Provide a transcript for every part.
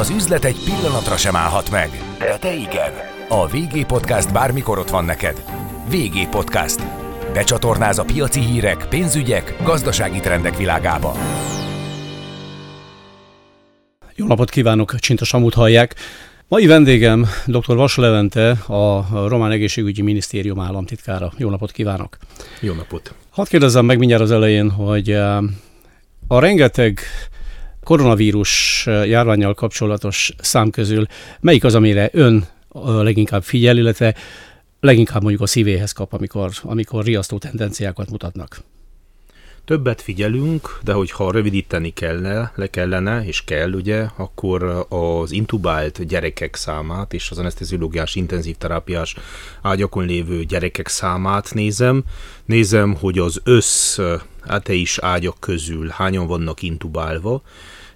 Az üzlet egy pillanatra sem állhat meg, de te igen. A VG Podcast bármikor ott van neked. VG Podcast. Becsatornáz a piaci hírek, pénzügyek, gazdasági trendek világába. Jó napot kívánok, Csinta Samut hallják. Mai vendégem dr. Vas Levente, a Román Egészségügyi Minisztérium államtitkára. Jó napot kívánok! Jó napot! Hadd kérdezzem meg mindjárt az elején, hogy eh, a rengeteg koronavírus járványjal kapcsolatos szám közül melyik az, amire ön leginkább figyel, illetve leginkább mondjuk a szívéhez kap, amikor, amikor riasztó tendenciákat mutatnak? Többet figyelünk, de hogyha rövidíteni kellene, le kellene, és kell ugye, akkor az intubált gyerekek számát és az anesteziológiás intenzív terápiás ágyakon lévő gyerekek számát nézem. Nézem, hogy az össz ateis ágyak közül hányan vannak intubálva,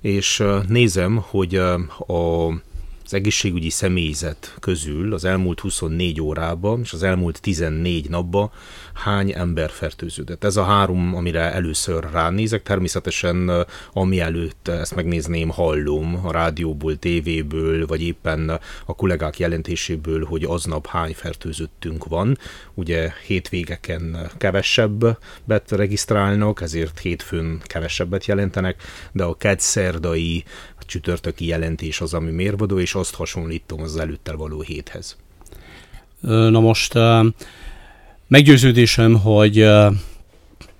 és nézem, hogy a az egészségügyi személyzet közül az elmúlt 24 órában és az elmúlt 14 napban hány ember fertőződött. Ez a három, amire először ránézek. Természetesen, ami előtt ezt megnézném, hallom a rádióból, tévéből, vagy éppen a kollégák jelentéséből, hogy aznap hány fertőzöttünk van. Ugye hétvégeken kevesebbet regisztrálnak, ezért hétfőn kevesebbet jelentenek, de a kedd szerdai a csütörtöki jelentés az, ami mérvadó, és azt hasonlítom az előttel való héthez. Na most meggyőződésem, hogy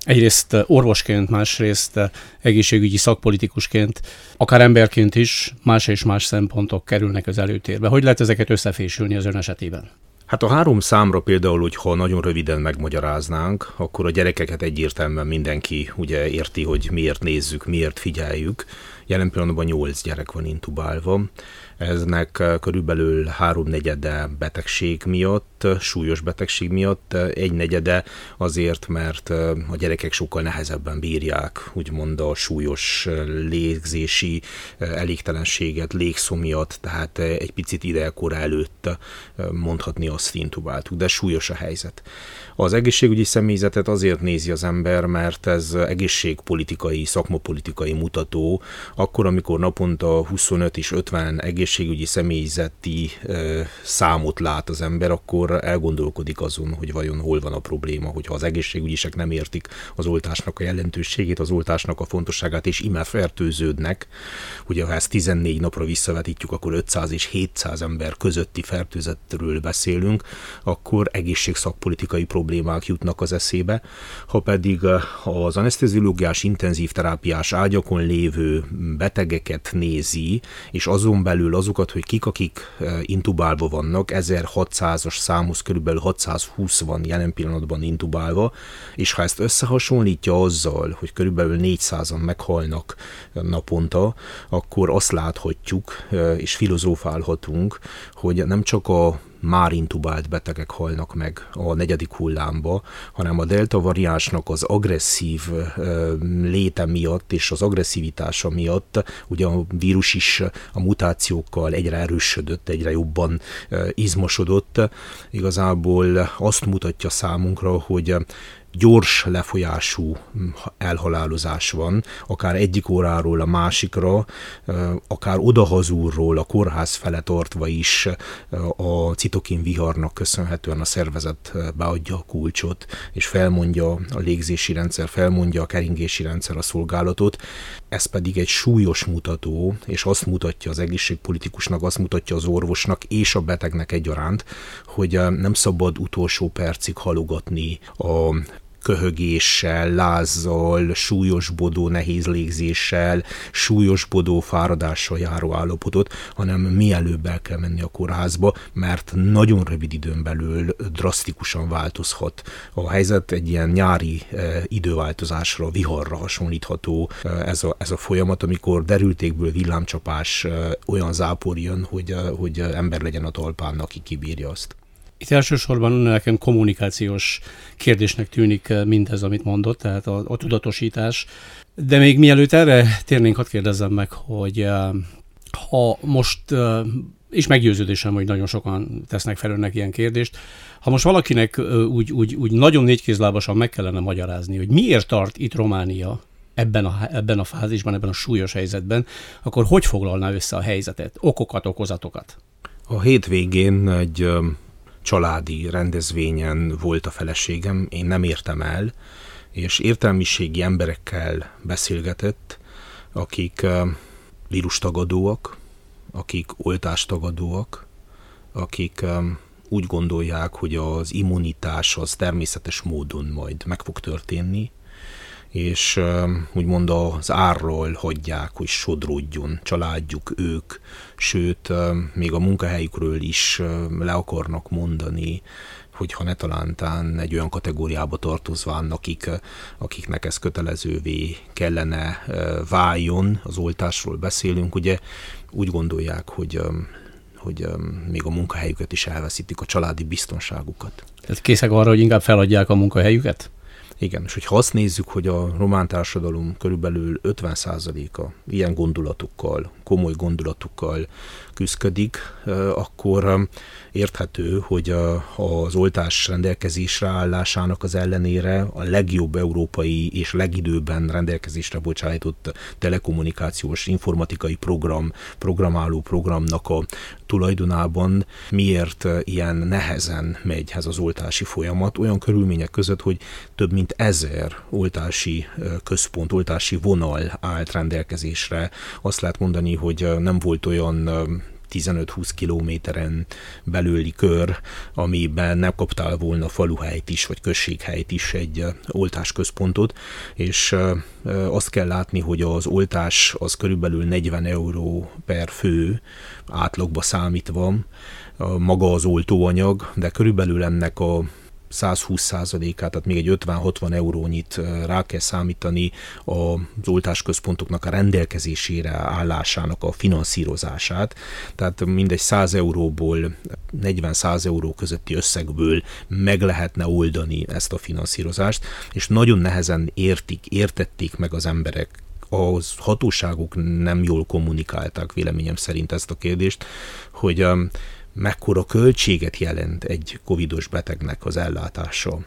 egyrészt orvosként, másrészt egészségügyi szakpolitikusként, akár emberként is más és más szempontok kerülnek az előtérbe. Hogy lehet ezeket összefésülni az ön esetében? Hát a három számra például, hogy ha nagyon röviden megmagyaráznánk, akkor a gyerekeket egyértelműen mindenki ugye érti, hogy miért nézzük, miért figyeljük. Jelen pillanatban 8 gyerek van intubálva. Eznek körülbelül háromnegyede betegség miatt, súlyos betegség miatt, egy negyede azért, mert a gyerekek sokkal nehezebben bírják, úgymond a súlyos légzési elégtelenséget, légszó miatt, tehát egy picit ideekor előtt mondhatni azt intubáltuk, de súlyos a helyzet. Az egészségügyi személyzetet azért nézi az ember, mert ez egészségpolitikai, szakmapolitikai mutató, akkor, amikor naponta 25 és 50 egészségügyi személyzeti számot lát az ember, akkor elgondolkodik azon, hogy vajon hol van a probléma, hogyha az egészségügyisek nem értik az oltásnak a jelentőségét, az oltásnak a fontosságát, és ime fertőződnek. Ugye, ha ezt 14 napra visszavetítjük, akkor 500 és 700 ember közötti fertőzettről beszélünk, akkor egészségszakpolitikai problémák jutnak az eszébe. Ha pedig az anesteziológiás intenzív terápiás ágyakon lévő betegeket nézi, és azon belül azokat, hogy kik, akik e, intubálva vannak, 1600-as számhoz körülbelül 620 van jelen pillanatban intubálva, és ha ezt összehasonlítja azzal, hogy körülbelül 400-an meghalnak naponta, akkor azt láthatjuk, e, és filozófálhatunk, hogy nem csak a már intubált betegek halnak meg a negyedik hullámba, hanem a delta variánsnak az agresszív léte miatt és az agresszivitása miatt, ugye a vírus is a mutációkkal egyre erősödött, egyre jobban izmosodott, igazából azt mutatja számunkra, hogy gyors lefolyású elhalálozás van, akár egyik óráról a másikra, akár odahazúrról a kórház fele tartva is a citokin viharnak köszönhetően a szervezet beadja a kulcsot, és felmondja a légzési rendszer, felmondja a keringési rendszer a szolgálatot. Ez pedig egy súlyos mutató, és azt mutatja az egészségpolitikusnak, azt mutatja az orvosnak és a betegnek egyaránt, hogy nem szabad utolsó percig halogatni a köhögéssel, lázzal, súlyosbodó nehéz légzéssel, súlyosbodó fáradással járó állapotot, hanem mielőbb el kell menni a kórházba, mert nagyon rövid időn belül drasztikusan változhat a helyzet. Egy ilyen nyári e, időváltozásra, viharra hasonlítható e, ez, a, ez a folyamat, amikor derültékből villámcsapás e, olyan zápor jön, hogy, hogy ember legyen a talpán, aki kibírja azt. Itt elsősorban nekem kommunikációs kérdésnek tűnik eh, mindez, amit mondott, tehát a, a tudatosítás. De még mielőtt erre térnénk, hadd kérdezzem meg, hogy eh, ha most eh, és meggyőződésem, hogy nagyon sokan tesznek fel önnek ilyen kérdést. Ha most valakinek úgy, úgy, úgy nagyon négykézlábasan meg kellene magyarázni, hogy miért tart itt Románia ebben a, ebben a fázisban, ebben a súlyos helyzetben, akkor hogy foglalná össze a helyzetet, okokat, okozatokat? A hétvégén egy családi rendezvényen volt a feleségem, én nem értem el, és értelmiségi emberekkel beszélgetett, akik vírustagadóak, akik oltástagadóak, akik úgy gondolják, hogy az immunitás az természetes módon majd meg fog történni, és úgymond az árról hagyják, hogy sodródjon családjuk, ők, sőt, még a munkahelyükről is le akarnak mondani, hogyha ne talántán egy olyan kategóriába tartozván, akik, akiknek ez kötelezővé kellene váljon, az oltásról beszélünk, ugye úgy gondolják, hogy hogy még a munkahelyüket is elveszítik, a családi biztonságukat. Tehát készek arra, hogy inkább feladják a munkahelyüket? Igen, és hogyha azt nézzük, hogy a román társadalom körülbelül 50%-a ilyen gondolatokkal, komoly gondolatokkal küzdik, akkor érthető, hogy az oltás rendelkezésre állásának az ellenére a legjobb európai és legidőben rendelkezésre bocsájtott telekommunikációs informatikai program, programáló programnak a tulajdonában miért ilyen nehezen megy ez az oltási folyamat, olyan körülmények között, hogy több mint ezer oltási központ, oltási vonal állt rendelkezésre. Azt lehet mondani, hogy nem volt olyan 15-20 kilométeren belüli kör, amiben nem kaptál volna faluhelyt is, vagy községhelyt is egy oltásközpontot, és azt kell látni, hogy az oltás az körülbelül 40 euró per fő átlagba számítva, maga az oltóanyag, de körülbelül ennek a 120%-át, tehát még egy 50-60 eurónyit rá kell számítani az oltásközpontoknak a rendelkezésére állásának a finanszírozását. Tehát mindegy 100 euróból 40-100 euró közötti összegből meg lehetne oldani ezt a finanszírozást, és nagyon nehezen értik, értették meg az emberek a hatóságok nem jól kommunikálták véleményem szerint ezt a kérdést, hogy mekkora költséget jelent egy covidos betegnek az ellátása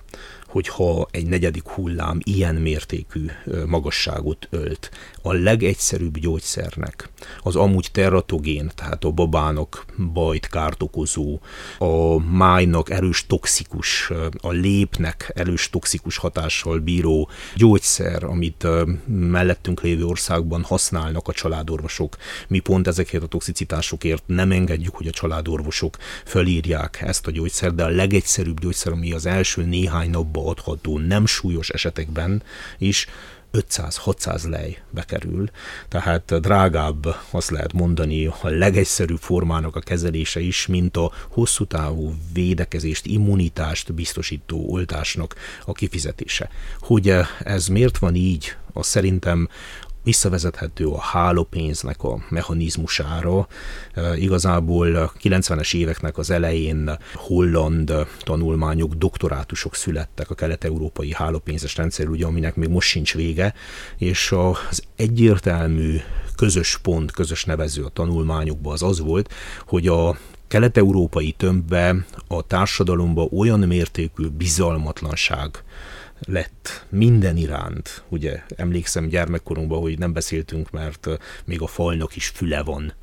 hogyha egy negyedik hullám ilyen mértékű magasságot ölt. A legegyszerűbb gyógyszernek az amúgy teratogén, tehát a babának bajt kárt okozó, a májnak erős toxikus, a lépnek erős toxikus hatással bíró gyógyszer, amit mellettünk lévő országban használnak a családorvosok. Mi pont ezekért a toxicitásokért nem engedjük, hogy a családorvosok felírják ezt a gyógyszert, de a legegyszerűbb gyógyszer, ami az első néhány napban hiába adható nem súlyos esetekben is 500-600 lej bekerül, tehát drágább azt lehet mondani a legegyszerűbb formának a kezelése is, mint a hosszú távú védekezést, immunitást biztosító oltásnak a kifizetése. Hogy ez miért van így, az szerintem visszavezethető a hálópénznek a mechanizmusára. Igazából a 90-es éveknek az elején holland tanulmányok, doktorátusok születtek a kelet-európai hálópénzes rendszer, ugye, aminek még most sincs vége, és az egyértelmű közös pont, közös nevező a tanulmányokban az az volt, hogy a kelet-európai tömbbe a társadalomba olyan mértékű bizalmatlanság lett minden iránt. Ugye emlékszem gyermekkorunkban, hogy nem beszéltünk, mert még a falnak is füle van.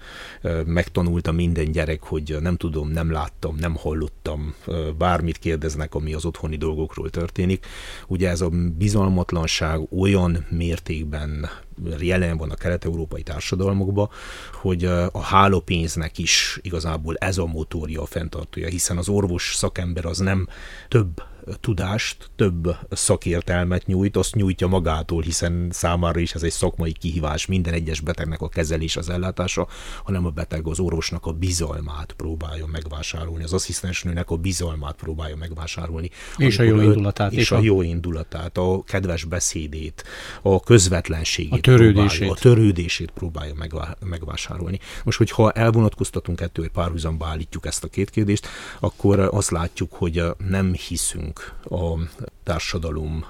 Megtanulta minden gyerek, hogy nem tudom, nem láttam, nem hallottam, bármit kérdeznek, ami az otthoni dolgokról történik. Ugye ez a bizalmatlanság olyan mértékben jelen van a kelet-európai társadalmakban, hogy a hálópénznek is igazából ez a motorja, a fenntartója, hiszen az orvos szakember az nem több tudást, több szakértelmet nyújt, azt nyújtja magától, hiszen számára is ez egy szakmai kihívás, minden egyes betegnek a kezelés, az ellátása, hanem a beteg az orvosnak a bizalmát próbálja megvásárolni, az asszisztensnőnek a bizalmát próbálja megvásárolni. És a jó indulatát. És a jó indulatát, a kedves beszédét, a közvetlenségét. A törődését. Próbálja, a törődését próbálja megvásárolni. Most, hogyha elvonatkoztatunk ettől, hogy párhuzamba állítjuk ezt a két kérdést, akkor azt látjuk, hogy nem hiszünk hiszünk a társadalom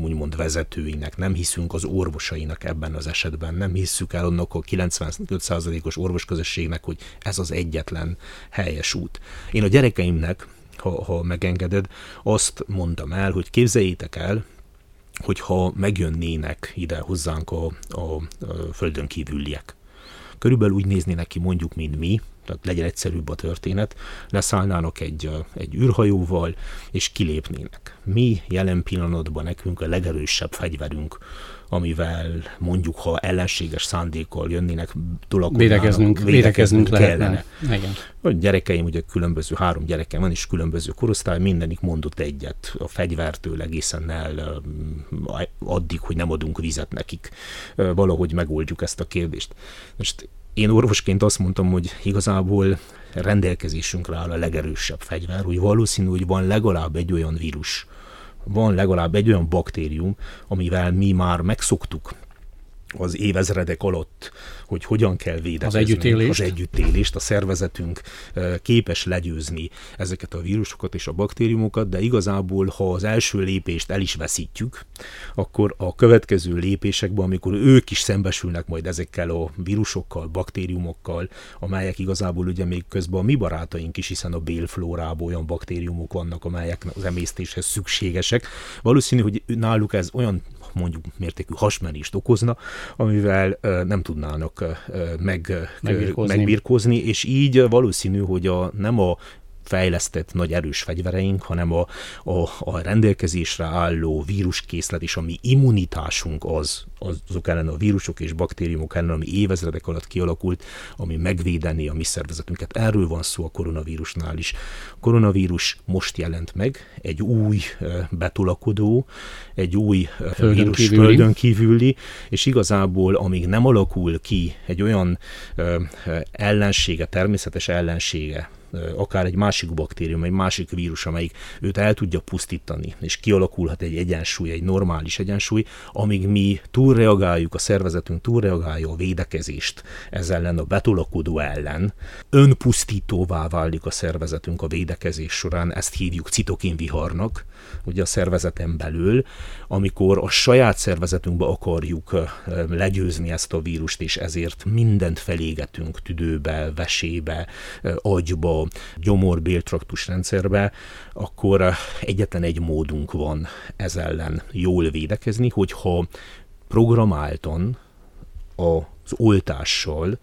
úgymond vezetőinek, nem hiszünk az orvosainak ebben az esetben, nem hiszük el annak a 95%-os orvosközösségnek, hogy ez az egyetlen helyes út. Én a gyerekeimnek, ha, ha megengeded, azt mondtam el, hogy képzeljétek el, hogyha megjönnének ide hozzánk a, a, a földön kívüliek. Körülbelül úgy néznének ki mondjuk, mint mi, tehát legyen egyszerűbb a történet, leszállnának egy, egy űrhajóval, és kilépnének. Mi jelen pillanatban nekünk a legerősebb fegyverünk, amivel mondjuk, ha ellenséges szándékkal jönnének, tolakodnának, védekeznünk, védekeznünk kellene. Igen. A gyerekeim, ugye különböző, három gyerekem van, és különböző korosztály, mindenik mondott egyet a fegyvertől egészen el addig, hogy nem adunk vizet nekik. Valahogy megoldjuk ezt a kérdést. Most én orvosként azt mondtam, hogy igazából rendelkezésünkre áll a legerősebb fegyver, hogy valószínű, hogy van legalább egy olyan vírus, van legalább egy olyan baktérium, amivel mi már megszoktuk az évezredek alatt, hogy hogyan kell védekezni. Az együttélést. Az együttélést. A szervezetünk képes legyőzni ezeket a vírusokat és a baktériumokat, de igazából, ha az első lépést el is veszítjük, akkor a következő lépésekben, amikor ők is szembesülnek majd ezekkel a vírusokkal, baktériumokkal, amelyek igazából ugye még közben a mi barátaink is, hiszen a bélflórában olyan baktériumok vannak, amelyek az emésztéshez szükségesek. Valószínű, hogy náluk ez olyan mondjuk mértékű hasmenést okozna, amivel nem tudnának meg, megbirkózni. megbirkózni, és így valószínű, hogy a, nem a fejlesztett nagy erős fegyvereink, hanem a, a, a rendelkezésre álló víruskészlet és a mi immunitásunk az, azok ellen a vírusok és baktériumok ellen, ami évezredek alatt kialakult, ami megvédeni a mi szervezetünket. Erről van szó a koronavírusnál is. A koronavírus most jelent meg, egy új betolakodó, egy új földön vírus kívüli. földön kívüli, és igazából amíg nem alakul ki egy olyan ellensége, természetes ellensége akár egy másik baktérium, egy másik vírus, amelyik őt el tudja pusztítani, és kialakulhat egy egyensúly, egy normális egyensúly, amíg mi túlreagáljuk, a szervezetünk túlreagálja a védekezést ez ellen, a betolakodó ellen, önpusztítóvá válik a szervezetünk a védekezés során, ezt hívjuk citokinviharnak, ugye a szervezeten belül, amikor a saját szervezetünkbe akarjuk legyőzni ezt a vírust, és ezért mindent felégetünk tüdőbe, vesébe, agyba, gyomor, béltraktus rendszerbe, akkor egyetlen egy módunk van ez ellen jól védekezni, hogyha programáltan az oltással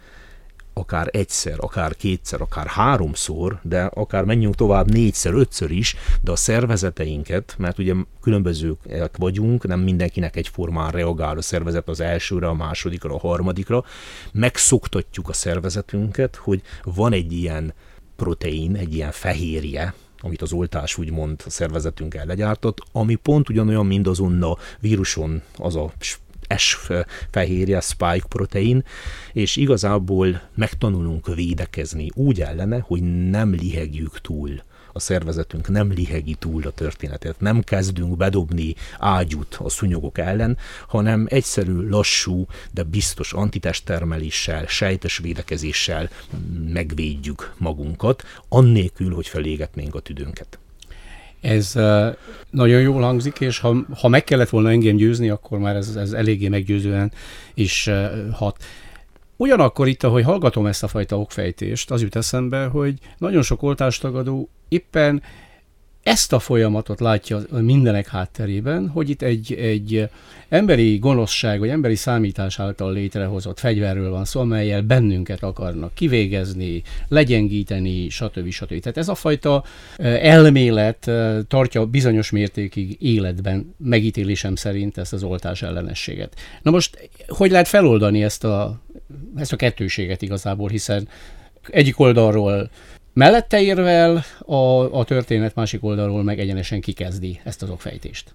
akár egyszer, akár kétszer, akár háromszor, de akár menjünk tovább négyszer, ötször is, de a szervezeteinket, mert ugye különbözőek vagyunk, nem mindenkinek egyformán reagál a szervezet az elsőre, a másodikra, a harmadikra, megszoktatjuk a szervezetünket, hogy van egy ilyen protein, egy ilyen fehérje, amit az oltás úgymond a szervezetünk el legyártott, ami pont ugyanolyan, mint azon a víruson az a S fehérje, spike protein, és igazából megtanulunk védekezni úgy ellene, hogy nem lihegjük túl a szervezetünk nem lihegi túl a történetet, nem kezdünk bedobni ágyút a szúnyogok ellen, hanem egyszerű, lassú, de biztos antitesttermeléssel, sejtes védekezéssel megvédjük magunkat, annélkül, hogy felégetnénk a tüdőnket. Ez nagyon jól hangzik, és ha, ha meg kellett volna engem győzni, akkor már ez, ez eléggé meggyőzően is hat. Ugyanakkor itt, ahogy hallgatom ezt a fajta okfejtést, az jut eszembe, hogy nagyon sok oltástagadó éppen ezt a folyamatot látja mindenek hátterében, hogy itt egy, egy emberi gonoszság, vagy emberi számítás által létrehozott fegyverről van szó, amelyel bennünket akarnak kivégezni, legyengíteni, stb. stb. Tehát ez a fajta elmélet tartja bizonyos mértékig életben, megítélésem szerint ezt az oltás ellenességet. Na most, hogy lehet feloldani ezt a, ezt a kettőséget igazából, hiszen egyik oldalról Mellette érvel a, a történet másik oldalról meg egyenesen kikezdi ezt az okfejtést.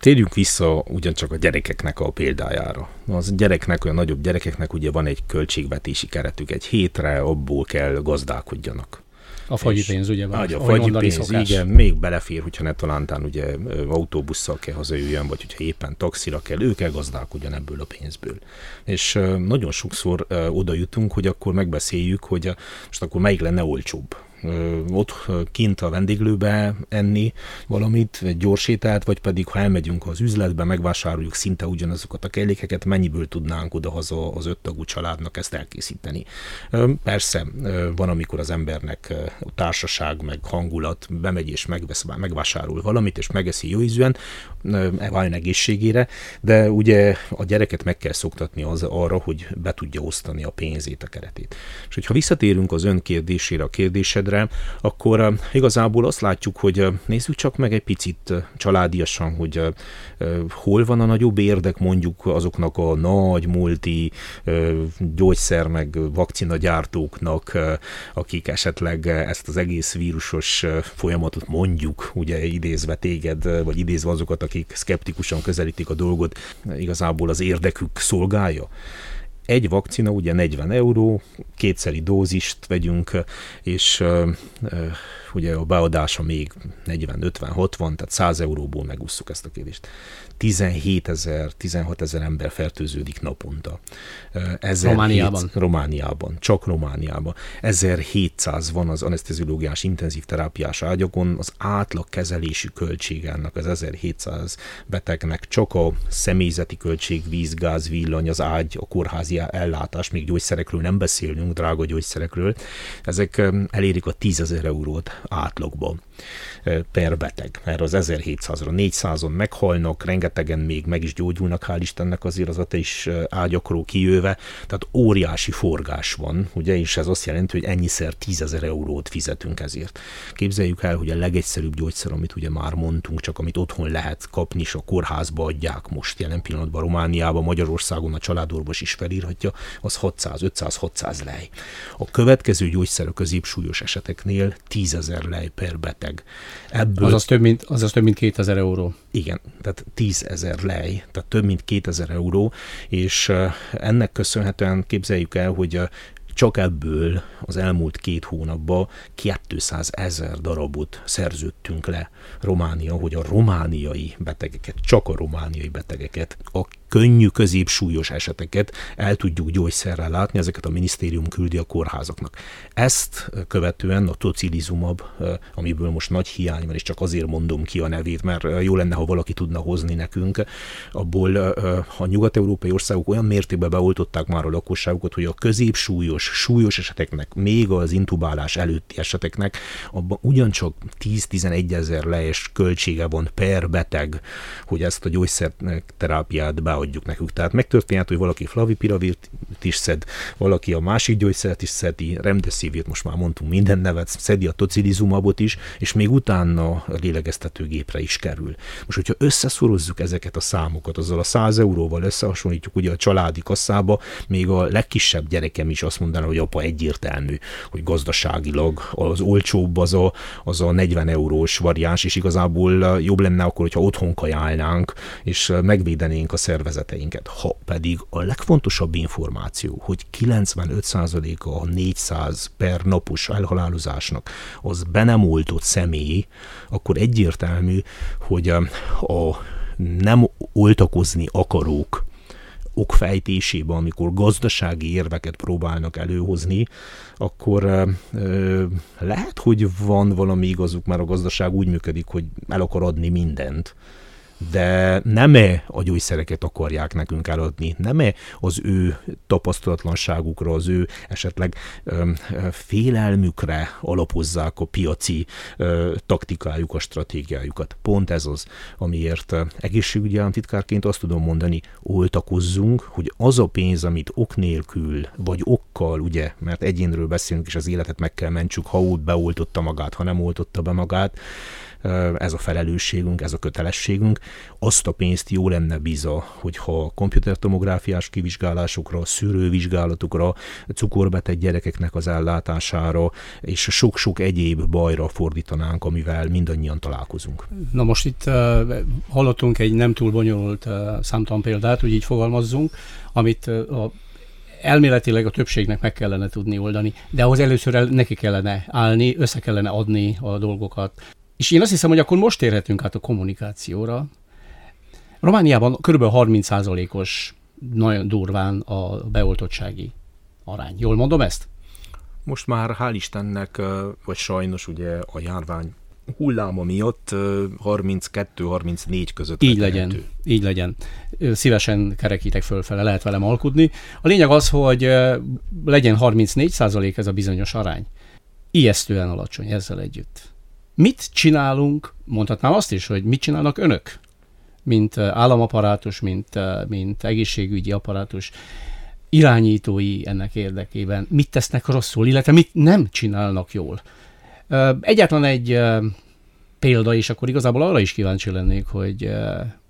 Térjünk vissza ugyancsak a gyerekeknek a példájára. Az gyereknek, olyan nagyobb gyerekeknek ugye van egy költségvetési keretük, egy hétre abból kell gazdálkodjanak. A fagyi pénz, ugye van? A fagyi pénz, szokás. igen, még belefér, hogyha ne talántán ugye autóbusszal kell hazajöjjön, vagy hogyha éppen taxira kell, ő kell gazdálkodjon ebből a pénzből. És nagyon sokszor oda jutunk, hogy akkor megbeszéljük, hogy most akkor melyik lenne olcsóbb ott kint a vendéglőbe enni valamit, egy gyorsételt, vagy pedig ha elmegyünk az üzletbe, megvásároljuk szinte ugyanazokat a kellékeket, mennyiből tudnánk odahaza az öttagú családnak ezt elkészíteni. Persze van, amikor az embernek társaság, meg hangulat bemegy és megvesz, megvásárol valamit, és megeszi jó ízűen, Evájn egészségére, de ugye a gyereket meg kell szoktatni az arra, hogy be tudja osztani a pénzét, a keretét. És hogyha visszatérünk az ön kérdésére, a kérdésedre, akkor igazából azt látjuk, hogy nézzük csak meg egy picit családiasan, hogy hol van a nagyobb érdek mondjuk azoknak a nagy multi gyógyszer meg vakcina gyártóknak, akik esetleg ezt az egész vírusos folyamatot mondjuk, ugye idézve téged, vagy idézve azokat, akik szkeptikusan közelítik a dolgot, igazából az érdekük szolgálja. Egy vakcina ugye 40 euró, kétszeri dózist vegyünk, és ugye a beadása még 40, 50, 60, tehát 100 euróból megúszuk ezt a kérdést. 17 ezer, 16 ezer ember fertőződik naponta. Ezer Romániában? 7, Romániában, csak Romániában. 1700 van az anesteziológiás intenzív terápiás ágyakon, az átlag kezelési költség ennek az 1700 betegnek csak a személyzeti költség, víz, gáz, villany, az ágy, a kórházi ellátás, még gyógyszerekről nem beszélünk, drága gyógyszerekről, ezek elérik a 10 ezer eurót átlagban per beteg. Erre az 1700-ra 400-on meghalnak, rengetegen még meg is gyógyulnak, hál' Istennek azért az is ágyakról kijöve, tehát óriási forgás van, ugye, és ez azt jelenti, hogy ennyiszer 10 ezer eurót fizetünk ezért. Képzeljük el, hogy a legegyszerűbb gyógyszer, amit ugye már mondtunk, csak amit otthon lehet kapni, és a kórházba adják most jelen pillanatban Romániában, Magyarországon a családorvos is felírhatja, az 600-500-600 lej. A következő gyógyszer a középsúlyos eseteknél 10 ezer lej per beteg. Ebből... Azaz több mint, azaz több mint 2000 euró. Igen, tehát 10 ezer lej, tehát több mint 2000 euró, és ennek köszönhetően képzeljük el, hogy csak ebből az elmúlt két hónapban 200 ezer darabot szerződtünk le Románia, hogy a romániai betegeket, csak a romániai betegeket, a könnyű, középsúlyos eseteket el tudjuk gyógyszerrel látni, ezeket a minisztérium küldi a kórházaknak. Ezt követően a tocilizumab, amiből most nagy hiány van, és csak azért mondom ki a nevét, mert jó lenne, ha valaki tudna hozni nekünk, abból a nyugat-európai országok olyan mértékben beoltották már a lakosságukat, hogy a középsúlyos, súlyos eseteknek, még az intubálás előtti eseteknek, abban ugyancsak 10-11 ezer lejes költsége van per beteg, hogy ezt a gyógyszerterápiát be adjuk nekük. Tehát megtörténhet, hogy valaki flavipiravírt is szed, valaki a másik gyógyszert is szedi, remdesivért most már mondtunk minden nevet, szedi a tocilizumabot is, és még utána a lélegeztetőgépre is kerül. Most, hogyha összeszorozzuk ezeket a számokat, azzal a 100 euróval összehasonlítjuk ugye a családi kasszába, még a legkisebb gyerekem is azt mondaná, hogy apa egyértelmű, hogy gazdaságilag az olcsóbb az a, az a 40 eurós variáns, és igazából jobb lenne akkor, hogyha otthon kajálnánk, és megvédenénk a szervezetet szervezeteinket. Ha pedig a legfontosabb információ, hogy 95%-a a 400 per napos elhalálozásnak az be nem oltott személy, akkor egyértelmű, hogy a nem oltakozni akarók okfejtésében, amikor gazdasági érveket próbálnak előhozni, akkor ö, lehet, hogy van valami igazuk, mert a gazdaság úgy működik, hogy el akar adni mindent, de nem-e a gyógyszereket akarják nekünk eladni, nem-e az ő tapasztalatlanságukra, az ő esetleg ö, félelmükre alapozzák a piaci ö, taktikájuk, a stratégiájukat. Pont ez az, amiért egészségügyi államtitkárként azt tudom mondani, oltakozzunk, hogy az a pénz, amit ok nélkül, vagy okkal, ugye, mert egyénről beszélünk, és az életet meg kell mentsük, ha úgy beoltotta magát, ha nem oltotta be magát, ez a felelősségünk, ez a kötelességünk. Azt a pénzt jó lenne biza, hogyha komputertomográfiás kivizsgálásokra, szűrővizsgálatokra, cukorbeteg gyerekeknek az ellátására, és sok-sok egyéb bajra fordítanánk, amivel mindannyian találkozunk. Na most itt uh, hallottunk egy nem túl bonyolult uh, számtalan példát, hogy így fogalmazzunk, amit uh, a elméletileg a többségnek meg kellene tudni oldani, de ahhoz először el, neki kellene állni, össze kellene adni a dolgokat. És én azt hiszem, hogy akkor most érhetünk át a kommunikációra. Romániában kb. 30%-os nagyon durván a beoltottsági arány. Jól mondom ezt? Most már hál' Istennek, vagy sajnos ugye a járvány hulláma miatt 32-34 között Így legyen, így legyen. Szívesen kerekítek fölfele, lehet velem alkudni. A lényeg az, hogy legyen 34 százalék ez a bizonyos arány. Ijesztően alacsony ezzel együtt. Mit csinálunk, mondhatnám azt is, hogy mit csinálnak önök, mint államaparátus, mint, mint egészségügyi apparátus, irányítói ennek érdekében, mit tesznek rosszul, illetve mit nem csinálnak jól. Egyetlen egy példa, és akkor igazából arra is kíváncsi lennék, hogy,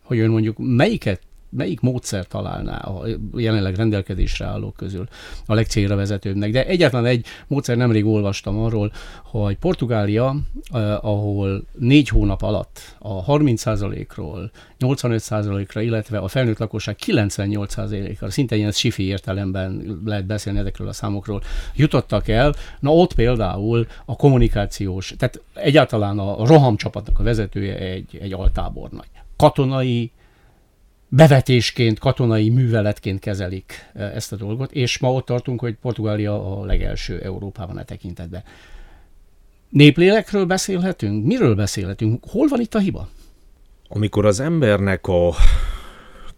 hogy ön mondjuk melyiket melyik módszer találná a jelenleg rendelkezésre állók közül a legcélra vezetőbbnek. De egyetlen egy módszer nemrég olvastam arról, hogy Portugália, eh, ahol négy hónap alatt a 30%-ról 85%-ra, illetve a felnőtt lakosság 98%-ra, szinte ilyen sifi értelemben lehet beszélni ezekről a számokról, jutottak el, na ott például a kommunikációs, tehát egyáltalán a rohamcsapatnak a vezetője egy, egy altábornagy. Katonai bevetésként, katonai műveletként kezelik e, ezt a dolgot, és ma ott tartunk, hogy Portugália a legelső Európában e tekintetben. Néplélekről beszélhetünk? Miről beszélhetünk? Hol van itt a hiba? Amikor az embernek a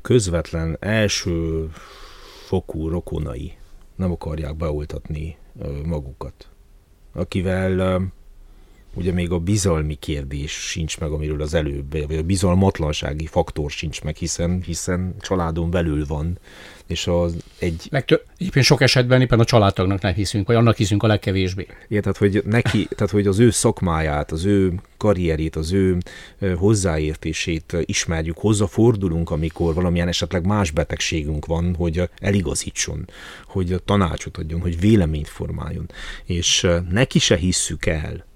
közvetlen első fokú rokonai nem akarják beoltatni magukat, akivel ugye még a bizalmi kérdés sincs meg, amiről az előbb, vagy a bizalmatlansági faktor sincs meg, hiszen, hiszen családon belül van, és az egy... Legtöbb, éppen sok esetben éppen a családtagnak nem hiszünk, vagy annak hiszünk a legkevésbé. Igen, tehát hogy, neki, tehát, hogy az ő szakmáját, az ő karrierét, az ő hozzáértését ismerjük, hozzáfordulunk, amikor valamilyen esetleg más betegségünk van, hogy eligazítson, hogy tanácsot adjon, hogy véleményt formáljon. És neki se hisszük el,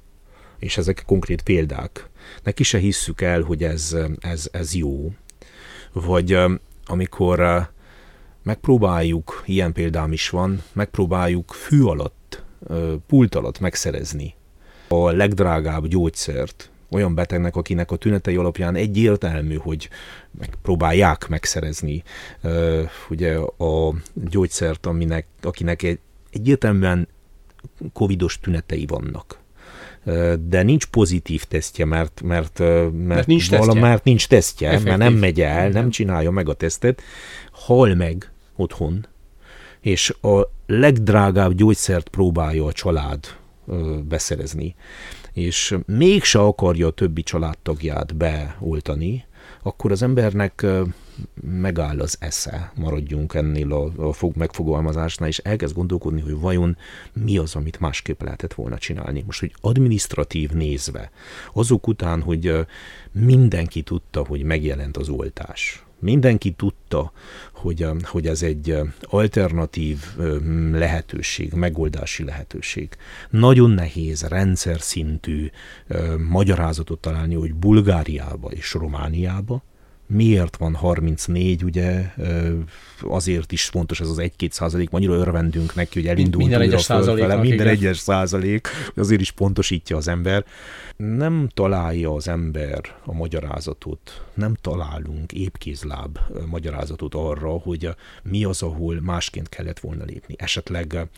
és ezek konkrét példák. Neki se hisszük el, hogy ez, ez, ez jó. Vagy amikor megpróbáljuk, ilyen példám is van, megpróbáljuk fű alatt, pult alatt megszerezni a legdrágább gyógyszert olyan betegnek, akinek a tünetei alapján egyértelmű, hogy megpróbálják megszerezni ugye a gyógyszert, aminek, akinek egy, egyértelműen covidos tünetei vannak de nincs pozitív tesztje, mert, mert, mert, mert nincs tesztje, mert, nincs tesztje mert nem megy el, nem csinálja meg a tesztet, hal meg otthon, és a legdrágább gyógyszert próbálja a család beszerezni, és mégse akarja a többi családtagját beoltani, akkor az embernek megáll az esze, maradjunk ennél a, a fog, megfogalmazásnál, és elkezd gondolkodni, hogy vajon mi az, amit másképp lehetett volna csinálni. Most, hogy administratív nézve, azok után, hogy mindenki tudta, hogy megjelent az oltás, mindenki tudta, hogy, hogy ez egy alternatív lehetőség, megoldási lehetőség. Nagyon nehéz rendszer szintű magyarázatot találni, hogy Bulgáriába és Romániába miért van 34, ugye azért is fontos ez az 1-2 százalék, annyira örvendünk neki, hogy elindult minden egyes százalék. Minden egyes százalék, azért is pontosítja az ember. Nem találja az ember a magyarázatot, nem találunk épkézláb magyarázatot arra, hogy mi az, ahol másként kellett volna lépni. Esetleg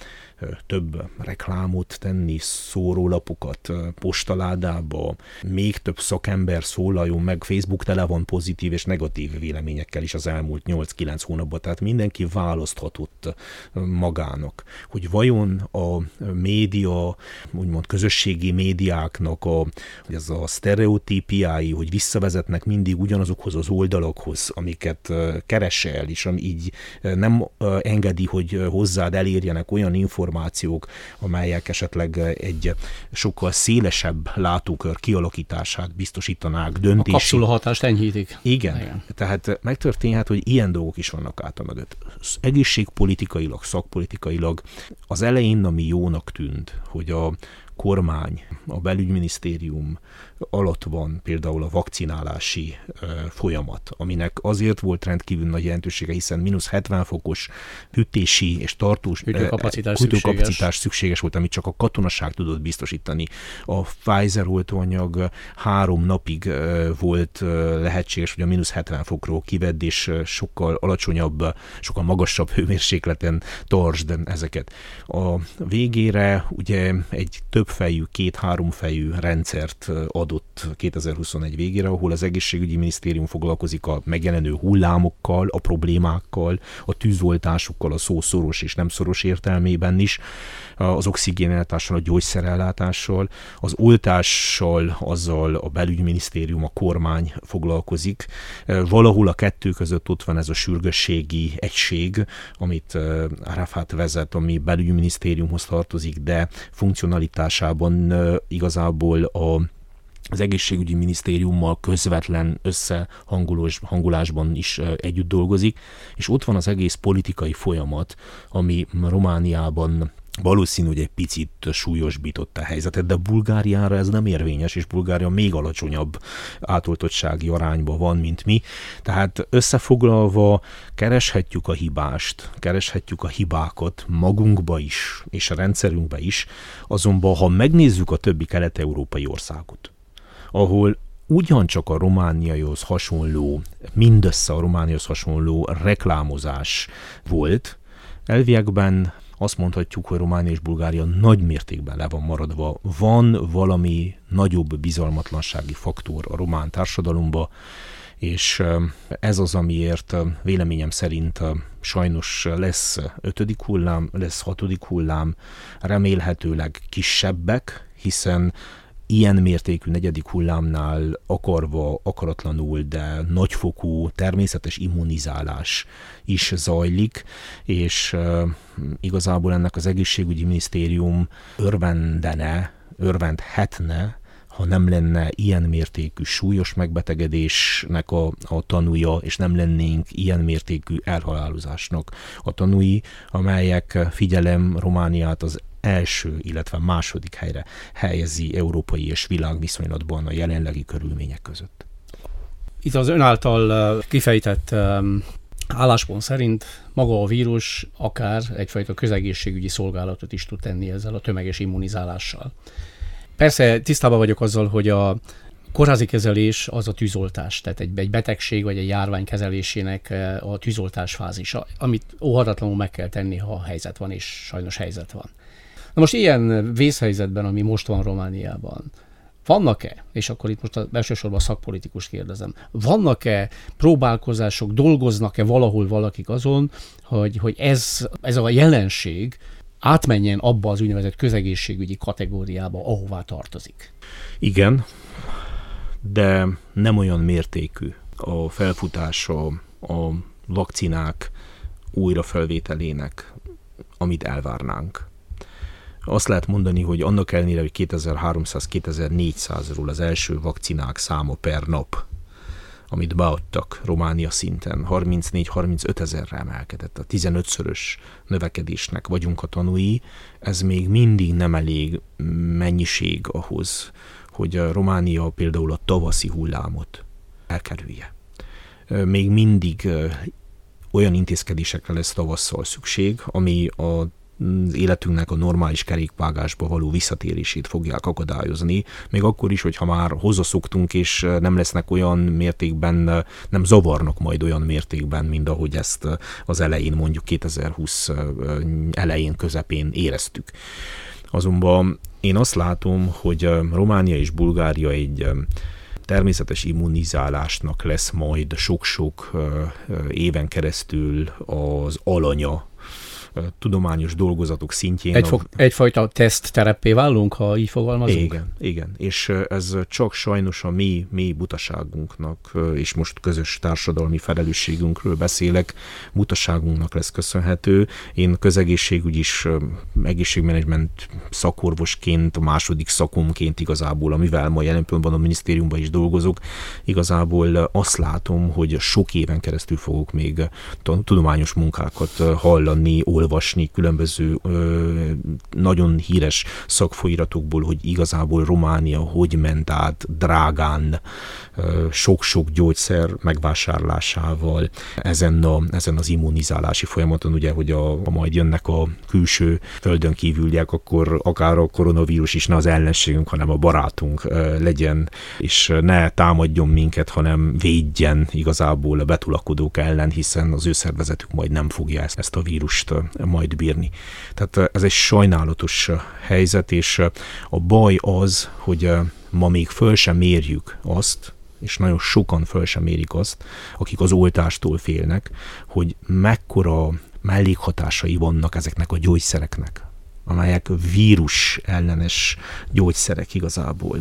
több reklámot tenni, szórólapokat postaládába, még több szakember szólaljon meg, Facebook tele van pozitív és negatív véleményekkel is az elmúlt 8-9 hónapban, tehát mindenki választhatott magának, hogy vajon a média, úgymond közösségi médiáknak a, hogy ez a sztereotípiái, hogy visszavezetnek mindig ugyanazokhoz az oldalakhoz, amiket keresel, és ami így nem engedi, hogy hozzád elérjenek olyan információk, amelyek esetleg egy sokkal szélesebb látókör kialakítását biztosítanák, döntési. A kapszula hatást enyhítik. Igen. Igen. Tehát megtörténhet, hogy ilyen dolgok is vannak át a mögött. Egészségpolitikailag, szakpolitikailag az elején, ami jónak tűnt, hogy a kormány, a belügyminisztérium alatt van például a vakcinálási folyamat, aminek azért volt rendkívül nagy jelentősége, hiszen mínusz 70 fokos hűtési és tartós hűtőkapacitás, hűtőkapacitás szükséges. szükséges volt, amit csak a katonaság tudott biztosítani. A Pfizer oltóanyag három napig volt lehetséges, hogy a mínusz 70 fokról kivedd, és sokkal alacsonyabb, sokkal magasabb hőmérsékleten tartsd ezeket. A végére ugye egy többfejű, két-három fejű rendszert adott 2021 végére, ahol az egészségügyi minisztérium foglalkozik a megjelenő hullámokkal, a problémákkal, a tűzoltásukkal, a szó szoros és nem szoros értelmében is, az oxigénellátással, a gyógyszerellátással, az oltással, azzal a belügyminisztérium, a kormány foglalkozik. Valahol a kettő között ott van ez a sürgősségi egység, amit Arafat vezet, ami belügyminisztériumhoz tartozik, de funkcionalitásában igazából a az egészségügyi minisztériummal közvetlen összehangolásban is együtt dolgozik, és ott van az egész politikai folyamat, ami Romániában valószínű, hogy egy picit súlyosbította a helyzetet, de Bulgáriára ez nem érvényes, és Bulgária még alacsonyabb átoltottsági arányban van, mint mi. Tehát összefoglalva kereshetjük a hibást, kereshetjük a hibákat magunkba is, és a rendszerünkbe is, azonban ha megnézzük a többi kelet-európai országot, ahol ugyancsak a romániaihoz hasonló, mindössze a romániaihoz hasonló reklámozás volt, elviekben azt mondhatjuk, hogy Románia és Bulgária nagy mértékben le van maradva. Van valami nagyobb bizalmatlansági faktor a román társadalomba, és ez az, amiért véleményem szerint sajnos lesz ötödik hullám, lesz hatodik hullám, remélhetőleg kisebbek, hiszen ilyen mértékű negyedik hullámnál akarva, akaratlanul, de nagyfokú természetes immunizálás is zajlik, és igazából ennek az egészségügyi minisztérium örvendene, örvendhetne, ha nem lenne ilyen mértékű súlyos megbetegedésnek a, a tanúja, és nem lennénk ilyen mértékű elhalálozásnak a tanúi, amelyek figyelem Romániát az első, illetve második helyre helyezi európai és világviszonylatban a jelenlegi körülmények között. Itt az ön által kifejtett álláspont szerint maga a vírus akár egyfajta közegészségügyi szolgálatot is tud tenni ezzel a tömeges immunizálással. Persze tisztában vagyok azzal, hogy a kórházi kezelés az a tűzoltás, tehát egy, egy betegség vagy egy járvány kezelésének a tűzoltás fázisa, amit óhatatlanul meg kell tenni, ha helyzet van, és sajnos helyzet van. Na most ilyen vészhelyzetben, ami most van Romániában, vannak-e, és akkor itt most elsősorban a szakpolitikus kérdezem, vannak-e próbálkozások, dolgoznak-e valahol valakik azon, hogy, hogy ez, ez a jelenség átmenjen abba az úgynevezett közegészségügyi kategóriába, ahová tartozik? Igen, de nem olyan mértékű a felfutása a vakcinák újrafelvételének, amit elvárnánk. Azt lehet mondani, hogy annak ellenére, hogy 2300-2400-ról az első vakcinák száma per nap, amit beadtak Románia szinten, 34-35 ezerre emelkedett. A 15-szörös növekedésnek vagyunk a tanúi. Ez még mindig nem elég mennyiség ahhoz, hogy a Románia például a tavaszi hullámot elkerülje. Még mindig olyan intézkedésekre lesz tavasszal szükség, ami a az életünknek a normális kerékvágásba való visszatérését fogják akadályozni, még akkor is, hogyha már hozzászoktunk, és nem lesznek olyan mértékben, nem zavarnak majd olyan mértékben, mint ahogy ezt az elején, mondjuk 2020 elején, közepén éreztük. Azonban én azt látom, hogy Románia és Bulgária egy természetes immunizálásnak lesz majd sok-sok éven keresztül az alanya tudományos dolgozatok szintjén. Egy fog, egyfajta teszt terepé válunk, ha így fogalmazunk? Igen, igen. És ez csak sajnos a mi, mi butaságunknak, és most közös társadalmi felelősségünkről beszélek, butaságunknak lesz köszönhető. Én közegészségügy is, egészségmenedzsment szakorvosként, második szakomként igazából, amivel ma jelen pillanatban a minisztériumban is dolgozok, igazából azt látom, hogy sok éven keresztül fogok még tudományos munkákat hallani, olvasni különböző ö, nagyon híres szakfolyíratokból, hogy igazából Románia hogy ment át drágán sok-sok gyógyszer megvásárlásával ezen, a, ezen az immunizálási folyamaton, ugye, hogy a, a majd jönnek a külső földön kívüliek, akkor akár a koronavírus is ne az ellenségünk, hanem a barátunk legyen, és ne támadjon minket, hanem védjen igazából a betulakodók ellen, hiszen az ő szervezetük majd nem fogja ezt, ezt a vírust majd bírni. Tehát ez egy sajnálatos helyzet, és a baj az, hogy ma még föl sem mérjük azt, és nagyon sokan föl sem mérik azt, akik az oltástól félnek, hogy mekkora mellékhatásai vannak ezeknek a gyógyszereknek amelyek vírus ellenes gyógyszerek igazából.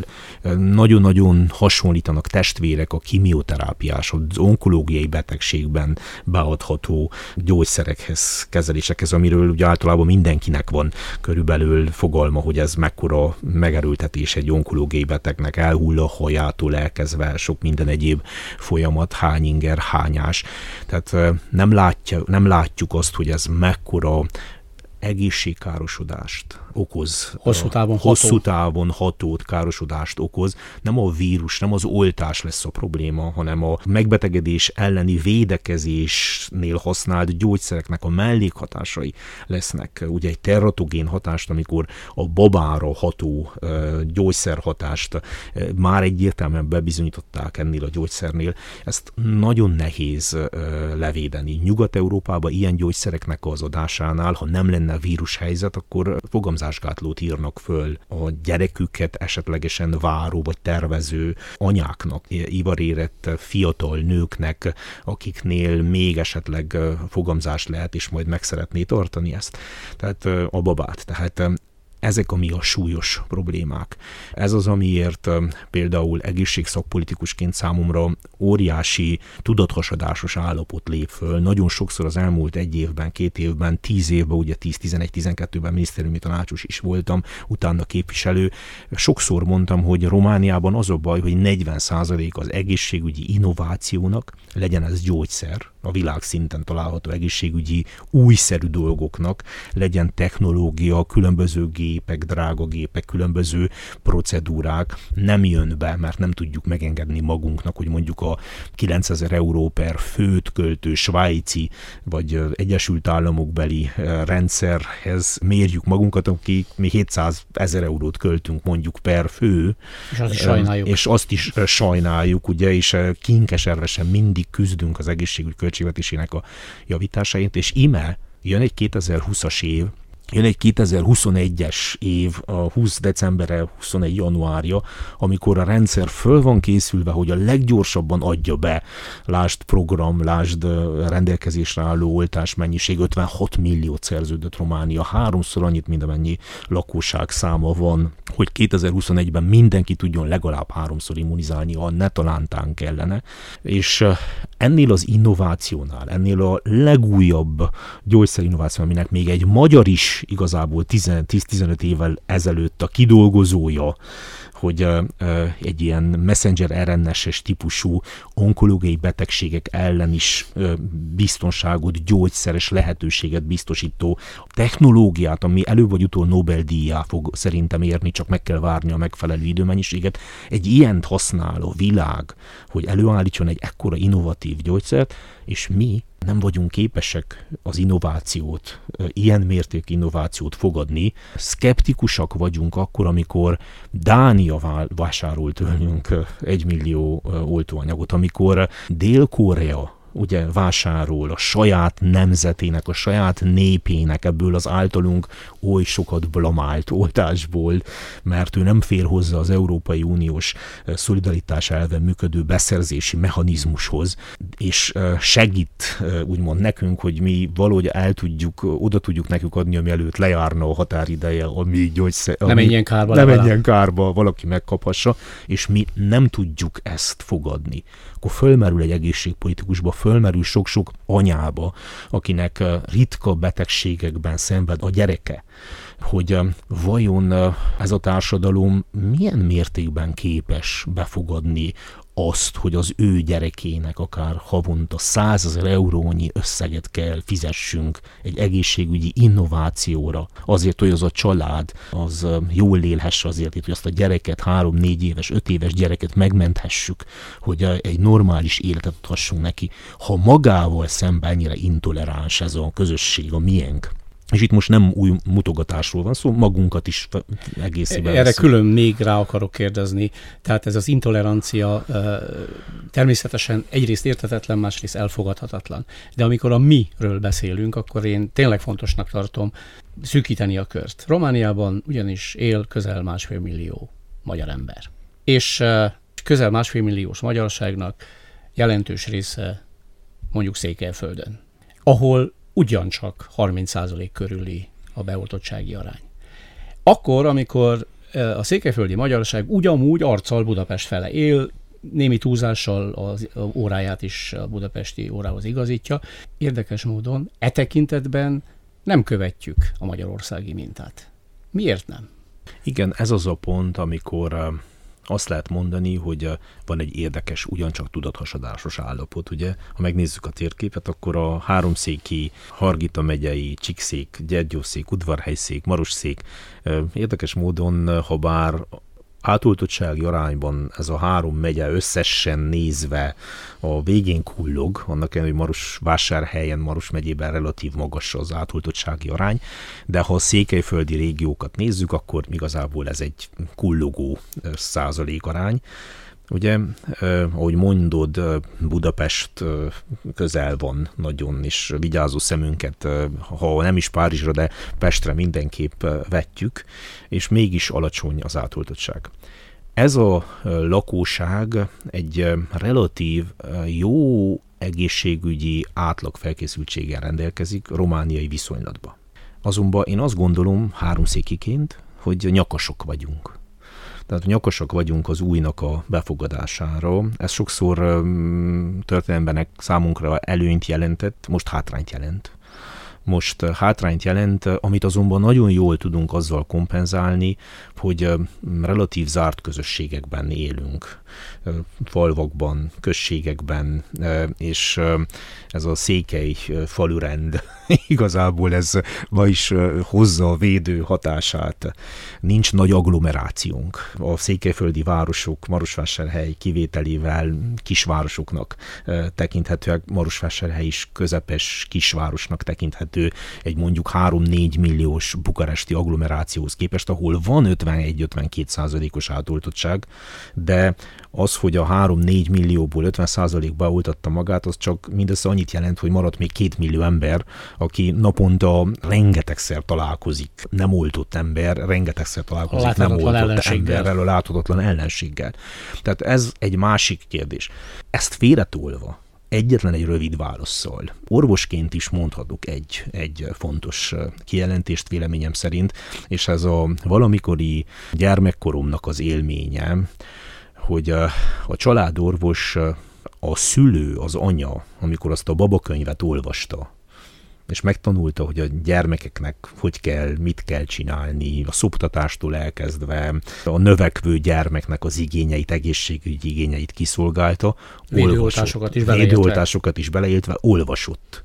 Nagyon-nagyon hasonlítanak testvérek a kimioterápiás, az onkológiai betegségben beadható gyógyszerekhez, kezelésekhez, amiről ugye általában mindenkinek van körülbelül fogalma, hogy ez mekkora megerőltetés egy onkológiai betegnek, elhull a hajától elkezdve sok minden egyéb folyamat, hány inger, hányás. Tehát nem, látja, nem látjuk azt, hogy ez mekkora egészségkárosodást okoz. Hosszú távon ható. Hosszú távon hatót, károsodást okoz. Nem a vírus, nem az oltás lesz a probléma, hanem a megbetegedés elleni védekezésnél használt gyógyszereknek a mellékhatásai lesznek. Ugye egy terratogén hatást, amikor a babára ható gyógyszerhatást már egyértelműen bebizonyították ennél a gyógyszernél, ezt nagyon nehéz levédeni. Nyugat-Európában ilyen gyógyszereknek az adásánál, ha nem lenne vírushelyzet, akkor fogamzás fogamzásgátlót írnak föl a gyereküket esetlegesen váró vagy tervező anyáknak, ivarérett fiatal nőknek, akiknél még esetleg fogamzás lehet, és majd meg szeretné tartani ezt. Tehát a babát. Tehát ezek ami a súlyos problémák. Ez az, amiért például egészségszakpolitikusként számomra óriási tudathasadásos állapot lép föl. Nagyon sokszor az elmúlt egy évben, két évben, tíz évben, ugye 10-11-12-ben minisztériumi tanácsos is voltam, utána képviselő. Sokszor mondtam, hogy Romániában az a baj, hogy 40% az egészségügyi innovációnak, legyen ez gyógyszer, a világ szinten található egészségügyi újszerű dolgoknak, legyen technológia, különböző gépek, drága gépek, különböző procedúrák, nem jön be, mert nem tudjuk megengedni magunknak, hogy mondjuk a 9000 euró per főt költő svájci vagy Egyesült Államok beli rendszerhez mérjük magunkat, akik mi 700 ezer eurót költünk mondjuk per fő. És azt is sajnáljuk. És azt is sajnáljuk, ugye, és kinkeservesen mindig küzdünk az egészségügy költségvetésének a javításáért, és ime jön egy 2020-as év, Jön egy 2021-es év, a 20 decemberre, 21 januárja, amikor a rendszer föl van készülve, hogy a leggyorsabban adja be, lásd program, lásd rendelkezésre álló oltásmennyiség, 56 milliót szerződött Románia, háromszor annyit, mint amennyi lakosság száma van, hogy 2021-ben mindenki tudjon legalább háromszor immunizálni, ha ne talántán kellene, és ennél az innovációnál, ennél a legújabb gyógyszerinnováció, aminek még egy magyar is igazából 10-15 évvel ezelőtt a kidolgozója, hogy egy ilyen messenger RNS-es típusú onkológiai betegségek ellen is biztonságot, gyógyszeres lehetőséget biztosító technológiát, ami előbb vagy utól Nobel-díjá fog szerintem érni, csak meg kell várni a megfelelő időmennyiséget. Egy ilyent használ a világ, hogy előállítson egy ekkora innovatív gyógyszert, és mi nem vagyunk képesek az innovációt, ilyen mértékű innovációt fogadni. Skeptikusak vagyunk akkor, amikor Dánia vásárolt tőlünk egy millió oltóanyagot, amikor Dél-Korea ugye vásárol a saját nemzetének, a saját népének ebből az általunk oly sokat blamált oltásból, mert ő nem fér hozzá az Európai Uniós szolidaritás elve működő beszerzési mechanizmushoz, és segít úgymond nekünk, hogy mi valahogy el tudjuk, oda tudjuk nekünk adni, ami előtt lejárna a határideje, ami gyógyszer... Nem menjen kárba. Nem menjen kárba, valaki megkaphassa, és mi nem tudjuk ezt fogadni. Akkor fölmerül egy egészségpolitikusba, fölmerül sok-sok anyába, akinek ritka betegségekben szenved a gyereke, hogy vajon ez a társadalom milyen mértékben képes befogadni azt, hogy az ő gyerekének akár havonta százezer eurónyi összeget kell fizessünk egy egészségügyi innovációra, azért, hogy az a család az jól élhesse azért, hogy azt a gyereket, három-négy éves, öt éves gyereket megmenthessük, hogy egy normális életet adhassunk neki. Ha magával szemben ennyire intoleráns ez a közösség, a miénk, és itt most nem új mutogatásról van szó, magunkat is egészében. Erre veszünk. külön még rá akarok kérdezni. Tehát ez az intolerancia természetesen egyrészt értetetlen, másrészt elfogadhatatlan. De amikor a miről beszélünk, akkor én tényleg fontosnak tartom szűkíteni a kört. Romániában ugyanis él közel másfél millió magyar ember. És közel másfél milliós magyarságnak jelentős része mondjuk Székelyföldön, ahol ugyancsak 30% körüli a beoltottsági arány. Akkor, amikor a székelyföldi magyarság ugyanúgy arccal Budapest fele él, némi túlzással az óráját is a budapesti órához igazítja. Érdekes módon e tekintetben nem követjük a magyarországi mintát. Miért nem? Igen, ez az a pont, amikor azt lehet mondani, hogy van egy érdekes, ugyancsak tudathasadásos állapot. Ugye, ha megnézzük a térképet, akkor a háromszéki, Hargita megyei, Csíkszék, Gyergyószék, Udvarhelyszék, Marosszék érdekes módon, ha bár átoltottsági arányban ez a három megye összesen nézve a végén kullog, annak ellenére, hogy Marus vásárhelyen, Marus megyében relatív magas az átoltottsági arány, de ha a székelyföldi régiókat nézzük, akkor igazából ez egy kullogó százalék arány. Ugye, ahogy mondod, Budapest közel van nagyon, és vigyázó szemünket, ha nem is Párizsra, de Pestre mindenképp vetjük, és mégis alacsony az átoltottság. Ez a lakóság egy relatív jó egészségügyi átlag felkészültséggel rendelkezik romániai viszonylatban. Azonban én azt gondolom háromszékiként, hogy nyakasok vagyunk tehát nyakosok vagyunk az újnak a befogadására. Ez sokszor történelemben számunkra előnyt jelentett, most hátrányt jelent most hátrányt jelent, amit azonban nagyon jól tudunk azzal kompenzálni, hogy relatív zárt közösségekben élünk, falvakban, községekben, és ez a székely falurend igazából ez ma is hozza a védő hatását. Nincs nagy agglomerációnk. A székelyföldi városok Marosvásárhely kivételével kisvárosoknak tekinthetőek. Marosvásárhely is közepes kisvárosnak tekinthető egy mondjuk 3-4 milliós bukaresti agglomerációhoz képest, ahol van 51-52 százalékos átoltottság, de az, hogy a 3-4 millióból 50 százalék beoltatta magát, az csak mindössze annyit jelent, hogy maradt még 2 millió ember, aki naponta rengetegszer találkozik, nem oltott ember, rengetegszer találkozik nem oltott emberrel, a láthatatlan ellenséggel. Tehát ez egy másik kérdés. Ezt félretolva, egyetlen egy rövid válaszsal. Orvosként is mondhatok egy, egy fontos kijelentést véleményem szerint, és ez a valamikori gyermekkoromnak az élménye, hogy a, a családorvos, a szülő, az anya, amikor azt a babakönyvet olvasta, és megtanulta, hogy a gyermekeknek hogy kell, mit kell csinálni, a szoptatástól elkezdve a növekvő gyermeknek az igényeit, egészségügyi igényeit kiszolgálta. Védőoltásokat is beleértve. Védőoltásokat is beleértve, olvasott.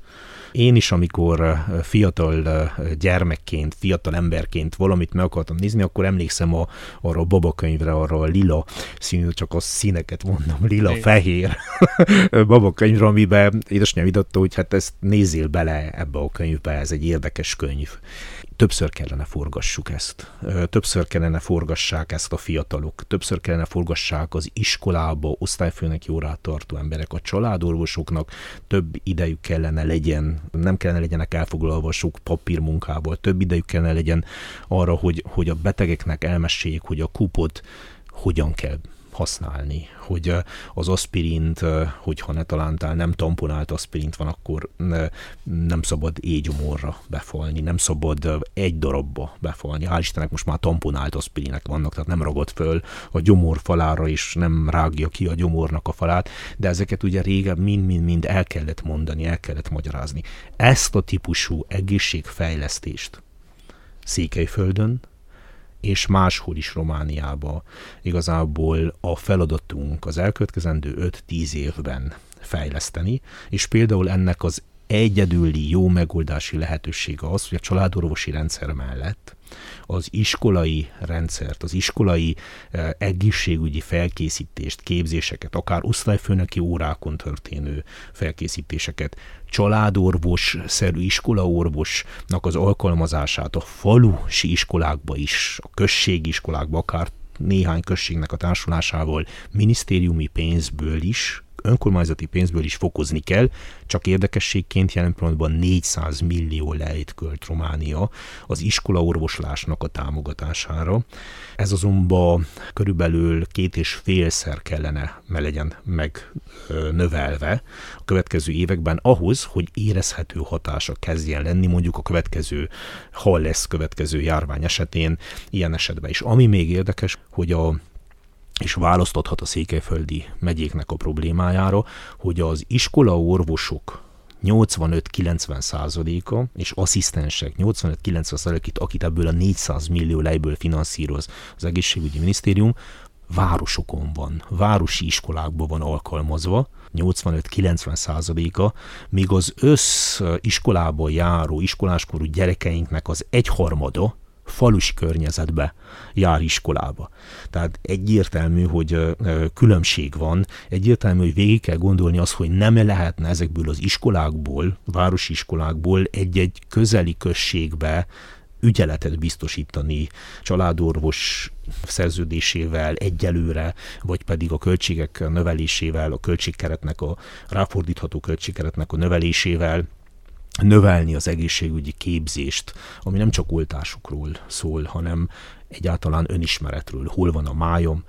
Én is, amikor fiatal gyermekként, fiatal emberként valamit meg akartam nézni, akkor emlékszem a, arra a babakönyvre, arra a lila színű, csak a színeket mondom, lila-fehér babakönyvre, amiben édesanyám vidatta, hogy hát ezt nézzél bele ebbe a könyvbe, ez egy érdekes könyv többször kellene forgassuk ezt. Többször kellene forgassák ezt a fiatalok, többször kellene forgassák az iskolába osztályfőnek órát tartó emberek, a családorvosoknak. Több idejük kellene legyen, nem kellene legyenek elfoglalva sok papírmunkából, több idejük kellene legyen arra, hogy, hogy a betegeknek elmeséljék, hogy a kupot hogyan kell használni, hogy az aspirint, hogyha ne talántál nem tamponált aspirint van, akkor nem szabad égyomorra befalni, nem szabad egy darabba befalni. Hál' Istennek most már tamponált aspirinek vannak, tehát nem ragad föl a gyomor falára, és nem rágja ki a gyomornak a falát, de ezeket ugye régen mind-mind-mind el kellett mondani, el kellett magyarázni. Ezt a típusú egészségfejlesztést Székelyföldön, és máshol is Romániába. Igazából a feladatunk az elkövetkezendő 5-10 évben fejleszteni, és például ennek az egyedüli jó megoldási lehetősége az, hogy a családorvosi rendszer mellett az iskolai rendszert, az iskolai eh, egészségügyi felkészítést, képzéseket, akár osztályfőnöki órákon történő felkészítéseket, családorvos-szerű iskolaorvosnak az alkalmazását a falusi iskolákba is, a községi iskolákba, akár néhány községnek a társulásával minisztériumi pénzből is önkormányzati pénzből is fokozni kell, csak érdekességként jelen pillanatban 400 millió lejt költ Románia az iskola orvoslásnak a támogatására. Ez azonban körülbelül két és félszer kellene me legyen megnövelve a következő években ahhoz, hogy érezhető hatása kezdjen lenni mondjuk a következő, ha lesz következő járvány esetén, ilyen esetben is. Ami még érdekes, hogy a és választhathat a székelyföldi megyéknek a problémájára, hogy az iskola orvosok 85-90 százaléka, és asszisztensek 85-90 százalékit, akit ebből a 400 millió lejből finanszíroz az egészségügyi minisztérium, városokon van, városi iskolákban van alkalmazva, 85-90 százaléka, míg az össz iskolában járó iskoláskorú gyerekeinknek az egyharmada, falusi környezetbe jár iskolába. Tehát egyértelmű, hogy különbség van, egyértelmű, hogy végig kell gondolni azt, hogy nem lehetne ezekből az iskolákból, városi iskolákból egy-egy közeli községbe ügyeletet biztosítani családorvos szerződésével egyelőre, vagy pedig a költségek növelésével, a költségkeretnek, a ráfordítható költségkeretnek a növelésével, növelni az egészségügyi képzést, ami nem csak oltásokról szól, hanem egyáltalán önismeretről. Hol van a májom,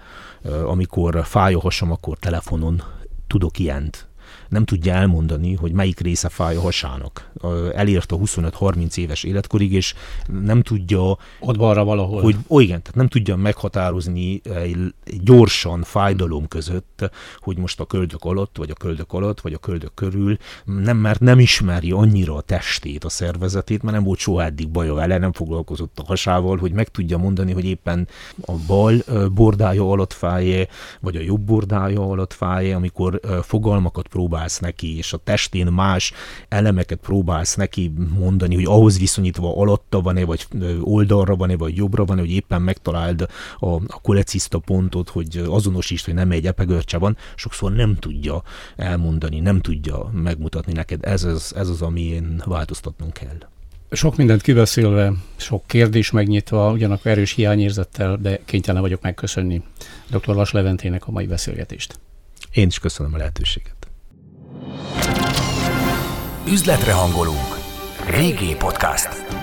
amikor fáj a hasam, akkor telefonon tudok ilyent nem tudja elmondani, hogy melyik része fáj a hasának. Elért a 25-30 éves életkorig, és nem tudja... Ott balra valahol. Hogy, ó, igen, tehát nem tudja meghatározni egy gyorsan fájdalom között, hogy most a köldök alatt, vagy a köldök alatt, vagy a köldök körül, nem, mert nem ismeri annyira a testét, a szervezetét, mert nem volt soha eddig baja vele, nem foglalkozott a hasával, hogy meg tudja mondani, hogy éppen a bal bordája alatt fáj vagy a jobb bordája alatt fáj amikor fogalmakat próbál próbálsz neki, és a testén más elemeket próbálsz neki mondani, hogy ahhoz viszonyítva alatta van-e, vagy oldalra van-e, vagy jobbra van-e, hogy éppen megtaláld a, a koleciszta pontot, hogy azonosítsd, hogy nem egy epegörcse van, sokszor nem tudja elmondani, nem tudja megmutatni neked. Ez az, ez az én változtatnunk kell. Sok mindent kiveszélve, sok kérdés megnyitva, ugyanakkor erős hiányérzettel, de kénytelen vagyok megköszönni dr. Vas Leventének a mai beszélgetést. Én is köszönöm a lehetőséget. Üzletre hangolunk. Régi Podcast.